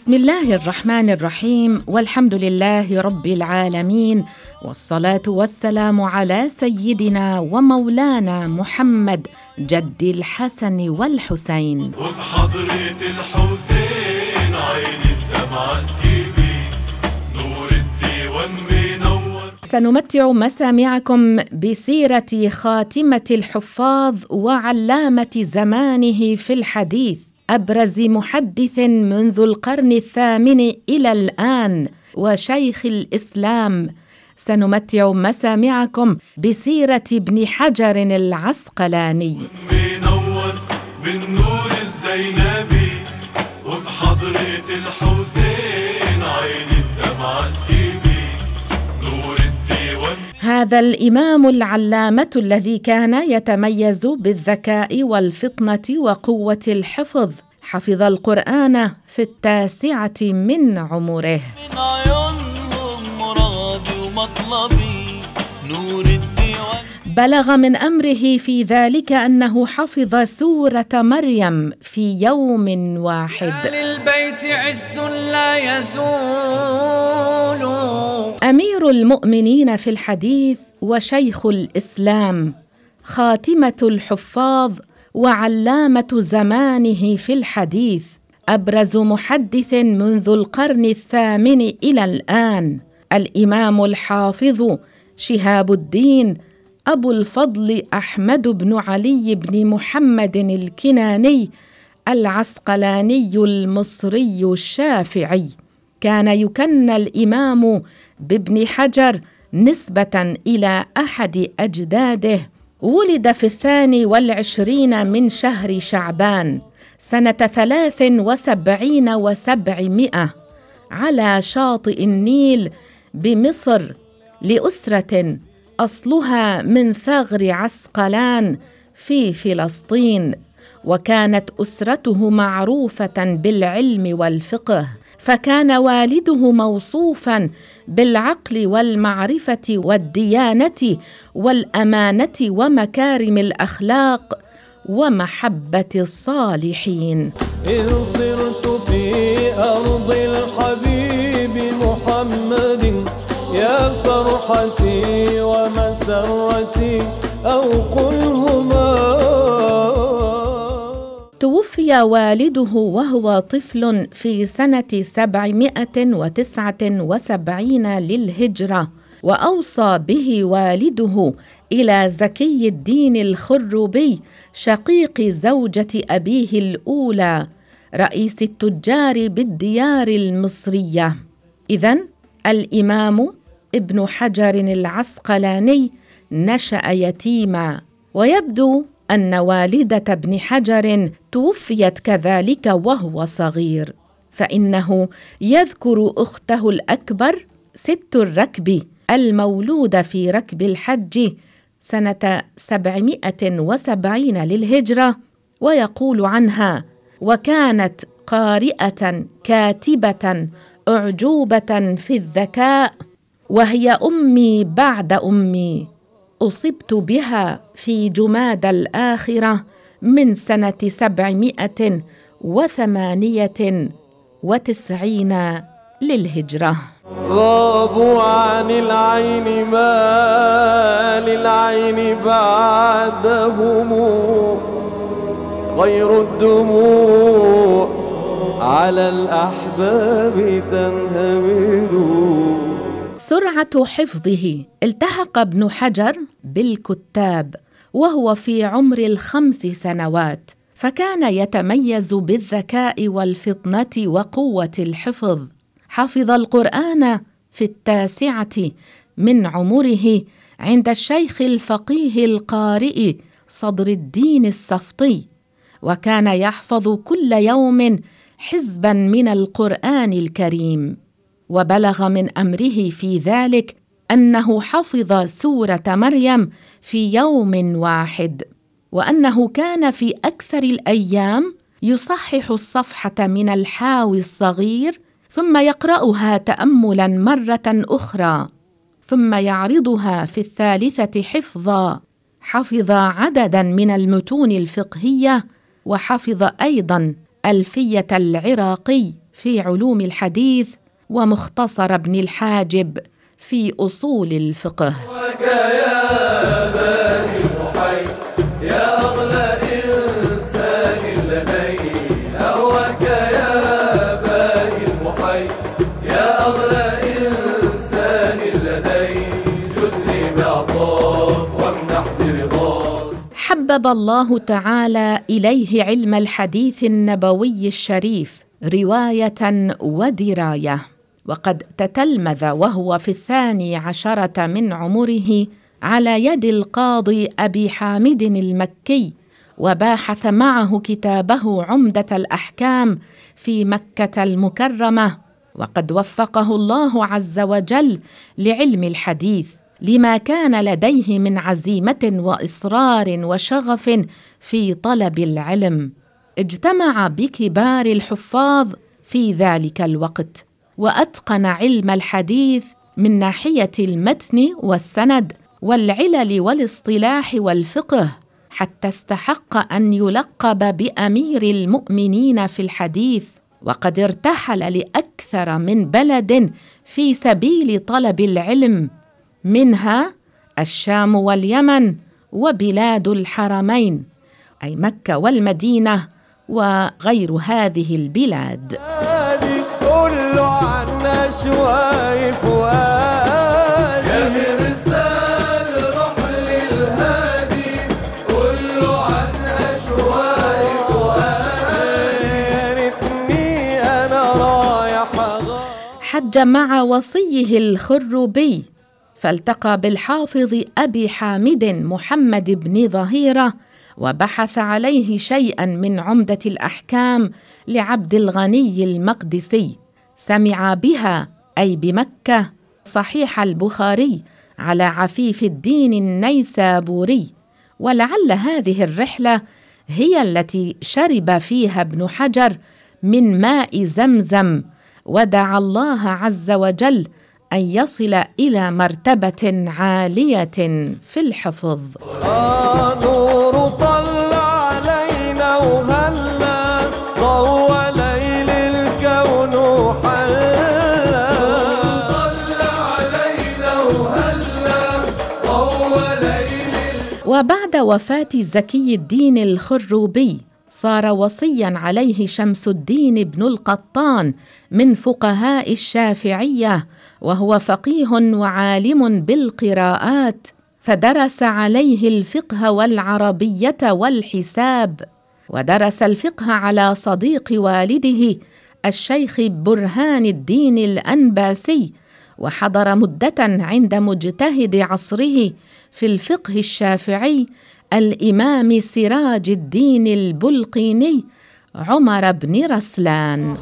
بسم الله الرحمن الرحيم والحمد لله رب العالمين والصلاة والسلام على سيدنا ومولانا محمد جد الحسن والحسين. وبحضرة الحسين عين الدمعة سكبي نور الديوان منور. سنمتع مسامعكم بسيرة خاتمة الحفاظ وعلامة زمانه في الحديث. أبرز محدث منذ القرن الثامن إلى الآن وشيخ الإسلام. سنمتع مسامعكم بسيرة ابن حجر العسقلاني. منور من نور الزينبي وبحضرة الحسين عين الدمعة سكبي نور الديوان. هذا الإمام العلامة الذي كان يتميز بالذكاء والفطنة وقوة الحفظ. حفظ القرآن في التاسعة من عمره. من عيونهم مرادي ومطلبي نور بلغ من أمره في ذلك أنه حفظ سورة مريم في يوم واحد. للبيت عز لا يزول. أمير المؤمنين في الحديث وشيخ الإسلام خاتمة الحفاظ وعلامة زمانه في الحديث أبرز محدث منذ القرن الثامن إلى الآن الإمام الحافظ شهاب الدين أبو الفضل أحمد بن علي بن محمد الكناني العسقلاني المصري الشافعي. كان يكنى الإمام بابن حجر نسبة إلى أحد أجداده. ولد في الثاني والعشرين من شهر شعبان سنة ثلاث وسبعين وسبعمائة على شاطئ النيل بمصر لأسرة أصلها من ثغر عسقلان في فلسطين وكانت أسرته معروفة بالعلم والفقه. فكان والده موصوفا بالعقل والمعرفة والديانة والأمانة ومكارم الأخلاق ومحبة الصالحين. إذ صرت في أرض الحبيب محمد يا فرحتي ومسرتي أو قلهما توفي والده وهو طفل في سنة سبعمائة وتسعة وسبعين للهجرة وأوصى به والده إلى زكي الدين الخربي شقيق زوجة أبيه الأولى رئيس التجار بالديار المصرية. إذا الإمام ابن حجر العسقلاني نشأ يتيما ويبدو أن والدة ابن حجر توفيت كذلك وهو صغير فإنه يذكر أخته الأكبر ست الركب المولوده في ركب الحج سنة سبعمائة وسبعين للهجرة ويقول عنها وكانت قارئة كاتبة أعجوبة في الذكاء وهي أمي بعد أمي. أصبت بها في جماد الآخرة من سنة سبعمائة وثمانية وتسعين للهجرة. غابوا عن العين ما للعين بعدهم. غير الدموع على الأحباب تنهمل سرعة حفظه. التحق ابن حجر بالكتاب وهو في عمر الخمس سنوات فكان يتميز بالذكاء والفطنة وقوة الحفظ. حفظ القرآن في التاسعة من عمره عند الشيخ الفقيه القارئ صدر الدين السفطي وكان يحفظ كل يوم حزبا من القرآن الكريم. وبلغ من أمره في ذلك أنه حفظ سورة مريم في يوم واحد وأنه كان في أكثر الأيام يصحح الصفحة من الحاوي الصغير ثم يقرأها تاملا مرة أخرى ثم يعرضها في الثالثة حفظا حفظ عددا من المتون الفقهية وحفظ أيضا ألفية العراقي في علوم الحديث ومختصر ابن الحاجب في أصول الفقه. حبب الله تعالى إليه علم الحديث النبوي الشريف رواية ودراية. وقد تتلمذ وهو في الثاني عشرة من عمره على يد القاضي أبي حامد المكي وباحث معه كتابه عمدة الأحكام في مكة المكرمة وقد وفقه الله عز وجل لعلم الحديث لما كان لديه من عزيمة وإصرار وشغف في طلب العلم. اجتمع بكبار الحفاظ في ذلك الوقت. وأتقن علم الحديث من ناحية المتن والسند والعلل والاصطلاح والفقه حتى استحق أن يلقب بأمير المؤمنين في الحديث وقد ارتحل لأكثر من بلد في سبيل طلب العلم منها الشام واليمن وبلاد الحرمين أي مكة والمدينة وغير هذه البلاد. فؤادي يا مرسال روح للهادي قول له عن ريتني رايح أغار. حج مع وصيه الخربي فالتقى بالحافظ أبي حامد محمد بن ظهيره وبحث عليه شيئا من عمدة الأحكام لعبد الغني المقدسي. سمع بها أي بمكة صحيح البخاري على عفيف الدين النيسابوري. ولعل هذه الرحلة هي التي شرب فيها ابن حجر من ماء زمزم. ودعا الله عز وجل أن يصل إلى مرتبة عالية في الحفظ. وبعد وفاة زكي الدين الخروبي صار وصيا عليه شمس الدين بن القطان من فقهاء الشافعية وهو فقيه وعالم بالقراءات فدرس عليه الفقه والعربية والحساب ودرس الفقه على صديق والده الشيخ برهان الدين الأنباسي وحضر مدة عند مجتهد عصره في الفقه الشافعي الإمام سراج الدين البلقيني عمر بن رسلان.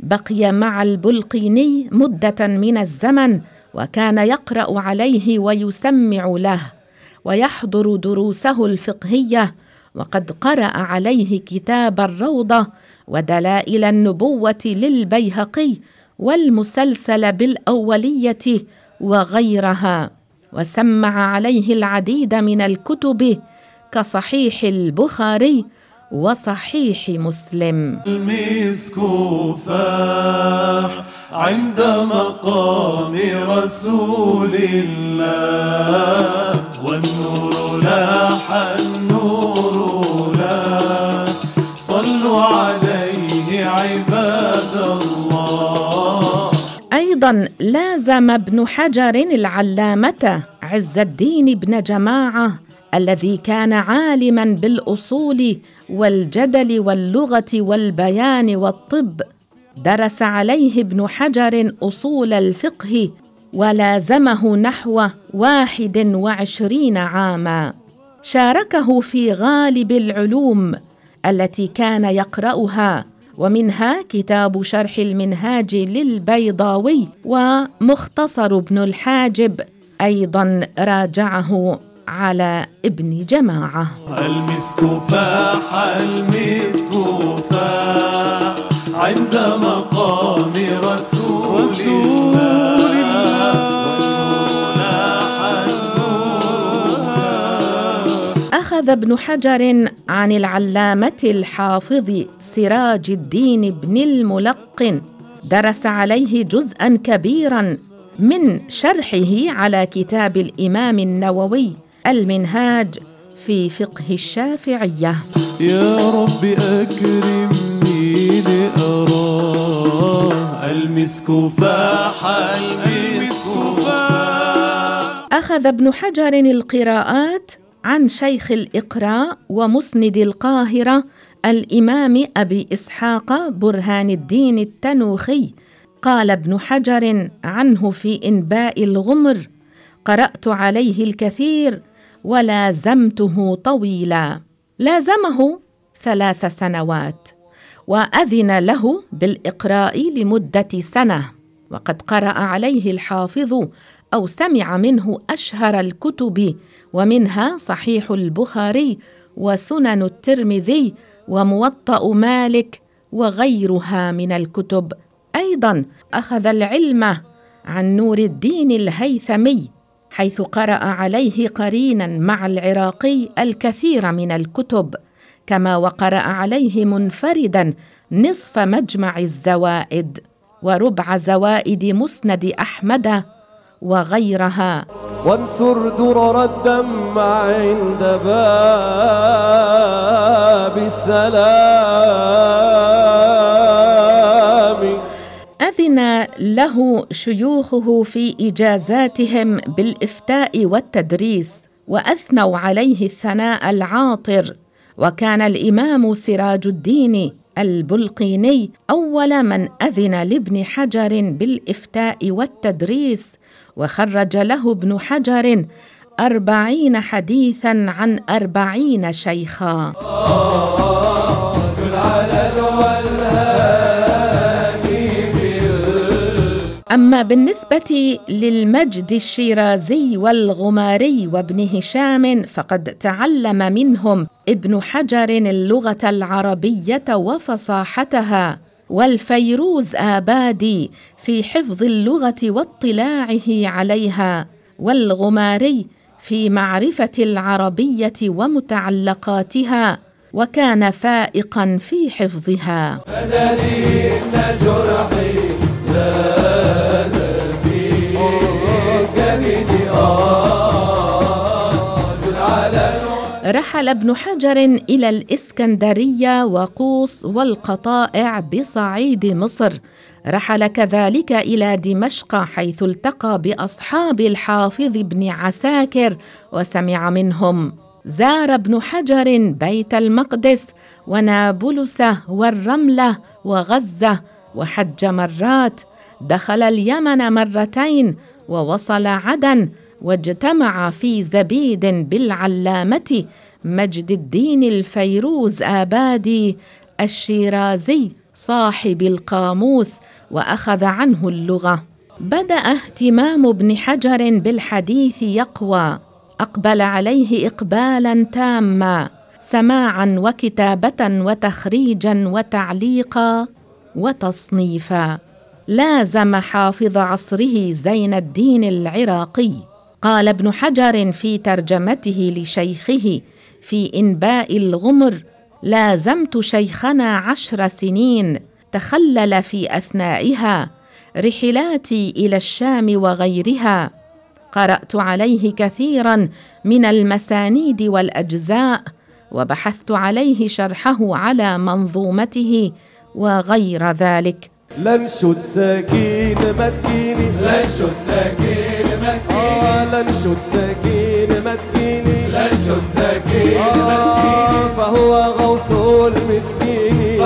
بقي مع البلقيني مدة من الزمن وكان يقرأ عليه ويسمع له ويحضر دروسه الفقهية وقد قرأ عليه كتاب الروضة ودلائل النبوة للبيهقي والمسلسل بالأولية وغيرها وسمع عليه العديد من الكتب كصحيح البخاري وصحيح مسلم. المسك فاح عند مقام رسول الله والنور لاح النور عليه عباد الله. أيضا لازم ابن حجر العلامة عز الدين بن جماعة الذي كان عالما بالأصول والجدل واللغة والبيان والطب درس عليه ابن حجر أصول الفقه ولازمه نحو واحد وعشرين عاما. شاركه في غالب العلوم التي كان يقرأها ومنها كتاب شرح المنهاج للبيضاوي ومختصر ابن الحاجب أيضا راجعه على ابن جماعة. المسك فاح المسك فاح عند مقام رسول, الله. اخذ ابن حجر عن العلامة الحافظ سراج الدين بن الملقن. درس عليه جزءا كبيرا من شرحه على كتاب الإمام النووي المنهاج في فقه الشافعية. يا رب أكرمني لأراه. المسك فاح المسك فاح. أخذ ابن حجر القراءات عن شيخ الإقراء ومسند القاهرة الإمام أبي إسحاق برهان الدين التنوخي. قال ابن حجر عنه في إنباء الغمر قرأت عليه الكثير ولازمته طويلا. لازمه ثلاث سنوات وأذن له بالإقراء لمدة سنة. وقد قرأ عليه الحافظ أو سمع منه أشهر الكتب ومنها صحيح البخاري وسنن الترمذي وموطأ مالك وغيرها من الكتب. أيضا أخذ العلم عن نور الدين الهيثمي حيث قرأ عليه قرينا مع العراقي الكثير من الكتب كما وقرأ عليه منفردا نصف مجمع الزوائد وربع زوائد مسند أحمد وغيرها. وانثر درر الدم عند باب السلام. أذن له شيوخه في إجازاتهم بالإفتاء والتدريس وأثنوا عليه الثناء العاطر. وكان الإمام سراج الدين البلقيني أول من أذن لابن حجر بالإفتاء والتدريس وخرج له ابن حجر أربعين حديثا عن أربعين شيخا. أما بالنسبة للمجد الشيرازي والغماري وابن هشام فقد تعلم منهم ابن حجر اللغة العربية وفصاحتها. والفيروز آبادي في حفظ اللغة واطلاعه عليها والغماري في معرفة العربية ومتعلقاتها وكان فائقا في حفظها. رحل ابن حجر إلى الإسكندرية وقوس والقطائع بصعيد مصر. رحل كذلك إلى دمشق حيث التقى بأصحاب الحافظ بن عساكر وسمع منهم زار ابن حجر بيت المقدس ونابلس والرملة وغزة وحج مرات. دخل اليمن مرتين ووصل عدن واجتمع في زبيد بالعلامة مجد الدين الفيروز آبادي الشيرازي صاحب القاموس وأخذ عنه اللغة. بدأ اهتمام ابن حجر بالحديث يقوى. أقبل عليه اقبالا تاما سماعا وكتابة وتخريجا وتعليقا وتصنيفا. لازم حافظ عصره زين الدين العراقي. قال ابن حجر في ترجمته لشيخه في إنباء الغمر لازمت شيخنا عشر سنين تخلل في أثنائها رحلاتي إلى الشام وغيرها قرأت عليه كثيرا من المسانيد والأجزاء وبحثت عليه شرحه على منظومته وغير ذلك. لنشد سكين ما تكيني لنشد سكين مكيني آه لنشد سكين ما تكيني لنشد سكين آه فهو غوث المسكين.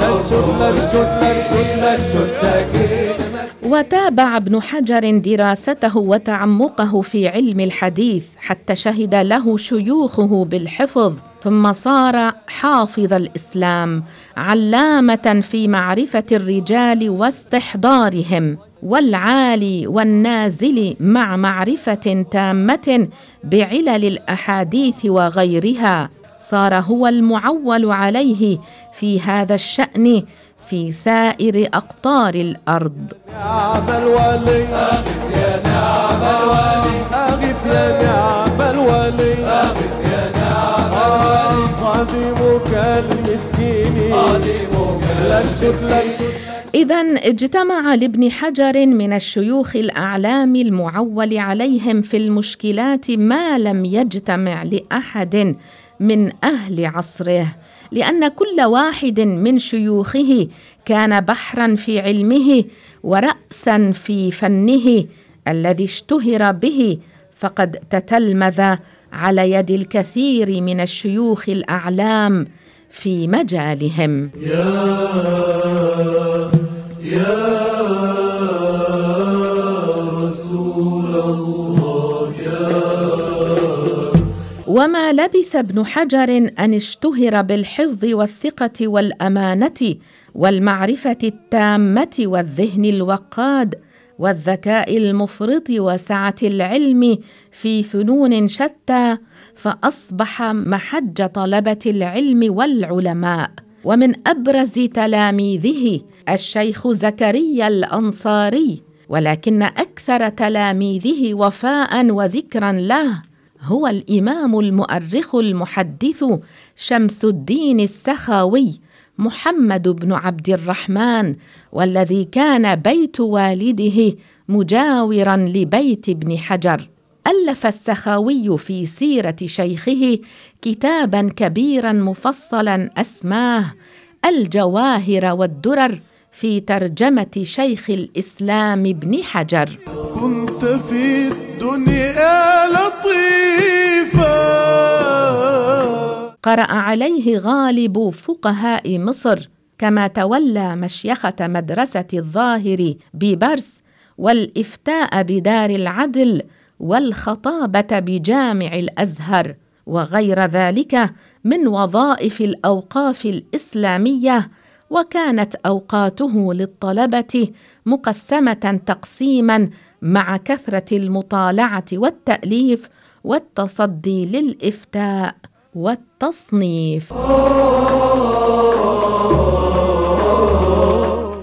لنشد لنشد لنشد لنشد سكين وتابع ابن حجر دراسته وتعمقه في علم الحديث حتى شهد له شيوخه بالحفظ ثم صار حافظ الإسلام علامة في معرفة الرجال واستحضارهم والعالي والنازل مع معرفة تامة بعلل الأحاديث وغيرها. صار هو المعول عليه في هذا الشأن في سائر أقطار الأرض. نعم الولي أغف يا نعم الولي أغف يا نعم الولي أغف يا نعم الولي المسكين إذا اجتمع لابن حجر من الشيوخ الأعلام المعول عليهم في المشكلات ما لم يجتمع لأحد من أهل عصره. لأن كل واحد من شيوخه كان بحرا في علمه ورأسا في فنه الذي اشتهر به فقد تتلمذ على يد الكثير من الشيوخ الأعلام في مجالهم. يا يا. وما لبث ابن حجر أن اشتهر بالحفظ والثقة والأمانة والمعرفة التامة والذهن الوقاد والذكاء المفرط وسعة العلم في فنون شتى فأصبح محج طلبة العلم والعلماء. ومن أبرز تلاميذه الشيخ زكريا الأنصاري ولكن أكثر تلاميذه وفاء وذكرا له. هو الإمام المؤرخ المحدث شمس الدين السخاوي محمد بن عبد الرحمن والذي كان بيت والده مجاورا لبيت ابن حجر. ألف السخاوي في سيرة شيخه كتابا كبيرا مفصلا أسماه الجواهر والدرر في ترجمة شيخ الإسلام ابن حجر. كنت في الدنيا لطيفا. قرأ عليه غالب فقهاء مصر كما تولى مشيخة مدرسة الظاهر ببرس والإفتاء بدار العدل والخطابة بجامع الأزهر وغير ذلك من وظائف الأوقاف الإسلامية وكانت أوقاته للطلبة مقسمة تقسيما مع كثرة المطالعة والتأليف والتصدي للإفتاء والتصنيف.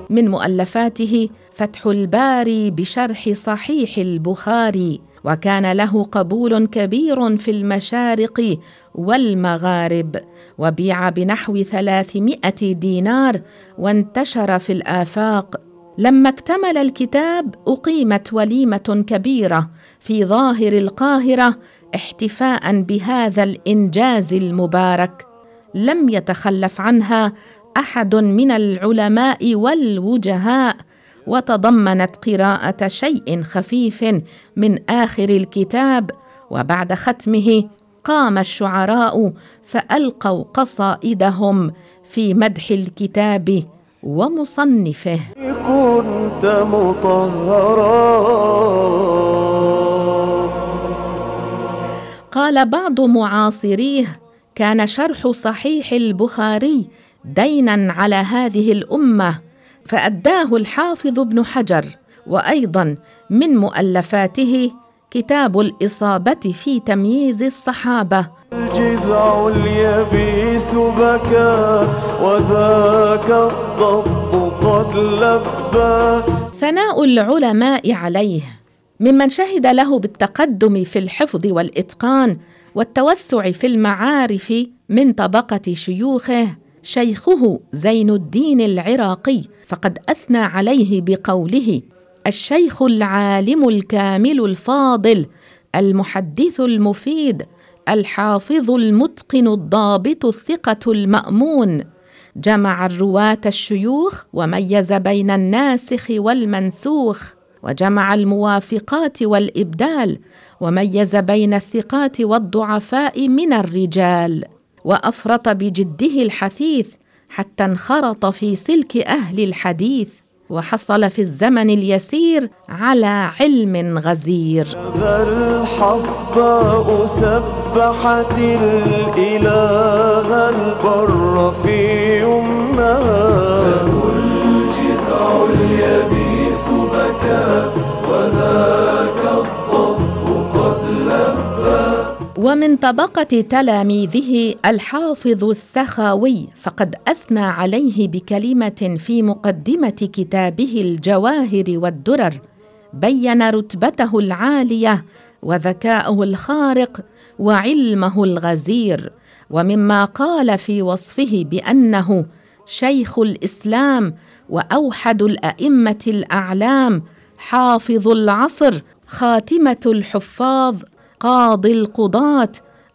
من مؤلفاته فتح الباري بشرح صحيح البخاري. وكان له قبول كبير في المشارق والمغارب وبيع بنحو ثلاثمائة دينار وانتشر في الآفاق. لما اكتمل الكتاب أقيمت وليمة كبيرة في ظاهر القاهرة احتفاء بهذا الإنجاز المبارك. لم يتخلف عنها أحد من العلماء والوجهاء وتضمنت قراءة شيء خفيف من آخر الكتاب وبعد ختمه قام الشعراء فألقوا قصائدهم في مدح الكتاب ومصنفه. كنت مطهرا. قال بعض معاصريه كان شرح صحيح البخاري دينا على هذه الأمة فأداه الحافظ ابن حجر وأيضا من مؤلفاته كتاب الإصابة في تمييز الصحابة. الجذع اليبيس بكى وذاك الضب قد لبى. ثناء العلماء عليه ممن شهد له بالتقدم في الحفظ والإتقان والتوسع في المعارف من طبقة شيوخه. شيخه زين الدين العراقي فقد أثنى عليه بقوله الشيخ العالم الكامل الفاضل المحدث المفيد الحافظ المتقن الضابط الثقة المأمون. جمع الرواة الشيوخ وميز بين الناسخ والمنسوخ وجمع الموافقات والإبدال وميز بين الثقات والضعفاء من الرجال. وأفرط بجده الحثيث حتى انخرط في سلك أهل الحديث وحصل في الزمن اليسير على علم غزير. ذا الحصباء سبحت الإله البر في يمنها ومن طبقة تلاميذه الحافظ السخاوي فقد أثنى عليه بكلمة في مقدمة كتابه الجواهر والدرر بين رتبته العالية وذكاءه الخارق وعلمه الغزير ومما قال في وصفه بأنه شيخ الإسلام وأوحد الأئمة الأعلام حافظ العصر خاتمة الحفاظ قاضي القضاة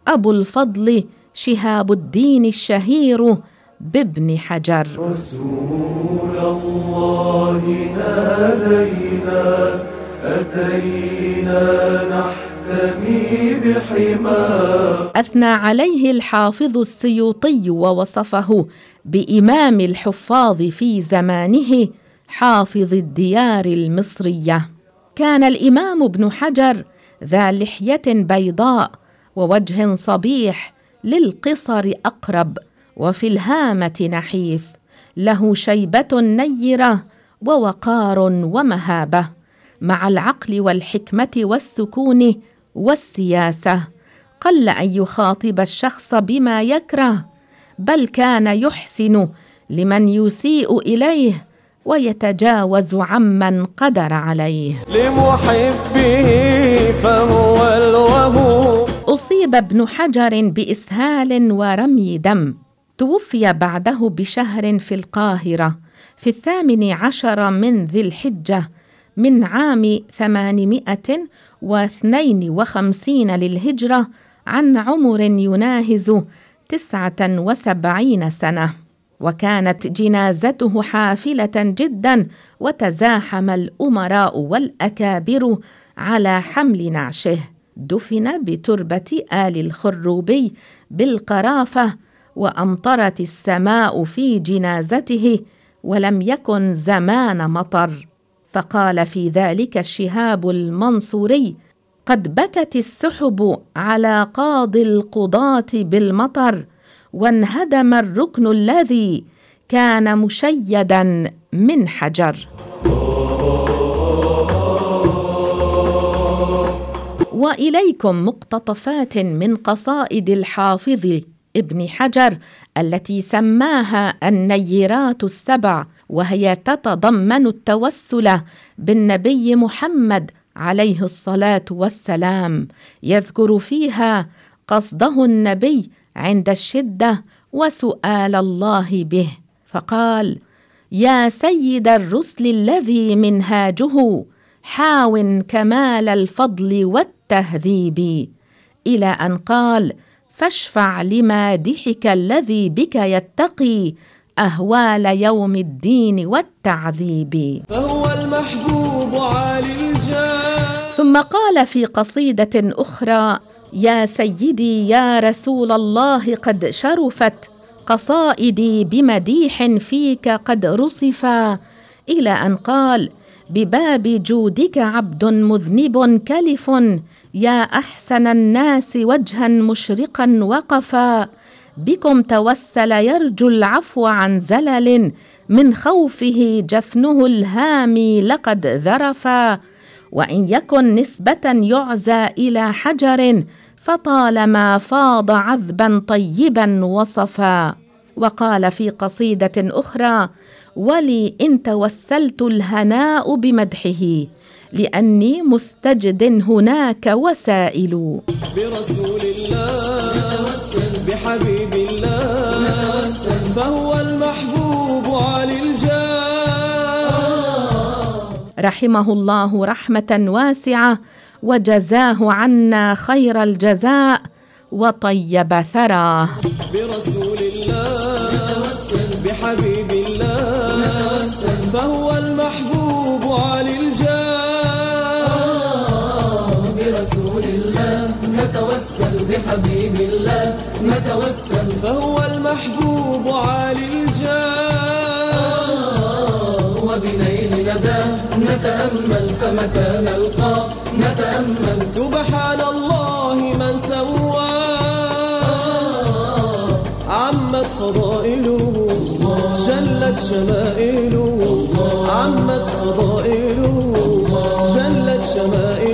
أبو الفضل شهاب الدين الشهير بابن حجر. رسول الله نادينا أتينا نحتمي بحماه أثنى عليه الحافظ السيوطي ووصفه بإمام الحفاظ في زمانه حافظ الديار المصرية. كان الإمام ابن حجر ذا لحية بيضاء ووجه صبيح للقصر أقرب وفي الهامة نحيف. له شيبة نيرة ووقار ومهابة. مع العقل والحكمة والسكون والسياسة. قل أن يخاطب الشخص بما يكره بل كان يحسن لمن يسيء إليه ويتجاوز عمن قدر عليه. لمحبه فهو الوهوب أصيب ابن حجر بإسهال ورمي دم. توفي بعده بشهر في القاهرة في الثامن عشر من ذي الحجة من عام ثمانمائة واثنين وخمسين للهجرة عن عمر يناهز تسعة وسبعين سنة. وكانت جنازته حافلة جدا وتزاحم الأمراء والأكابر على حمل نعشه. دفن بتربة آل الخروبي بالقرافة وأمطرت السماء في جنازته ولم يكن زمان مطر. فقال في ذلك الشهاب المنصوري قد بكت السحب على قاضي القضاة بالمطر وانهدم الركن الذي كان مشيدا من حجر. وإليكم مقتطفات من قصائد الحافظ ابن حجر التي سماها النيرات السبع وهي تتضمن التوسل بالنبي محمد عليه الصلاة والسلام يذكر فيها قصده النبي عند الشدة وسؤال الله به. فقال يا سيد الرسل الذي منهاجه حاو كمال الفضل والتهذيب. إلى أن قال فاشفع لمادحك الذي بك يتقي أهوال يوم الدين والتعذيب. فهو المحبوب عالي الجاه. ثم قال في قصيدة أخرى يا سيدي يا رسول الله قد شرفت قصائدي بمديح فيك قد رصفا. إلى أن قال بباب جودك عبد مذنب كلف يا أحسن الناس وجها مشرقا وقفا. بكم توسل يرجو العفو عن زلل من خوفه جفنه الهامي لقد ذرفا. وإن يكن نسبة يعزى إلى حجر فطالما فاض عذبا طيبا وصفا. وقال في قصيدة أخرى ولي إن توسلت الهناء بمدحه لأني مستجد هناك وسائل برسول الله بحبيب الله فهو المحبوب علي. رحمه الله رحمة واسعة وجزاه عنا خير الجزاء وطيب ثراه. برسول الله بحبيب الله فهو المحبوب علي الجاه. برسول الله نتوسل بحبيب الله نتوسل فهو المحبوب علي الجاه. وبنيل نداه نتأمل فمتى نلقى نتأمل. سبحان الله من سوى. عمت فضائله جلت شمائله. عمت فضائله جلت شمائله.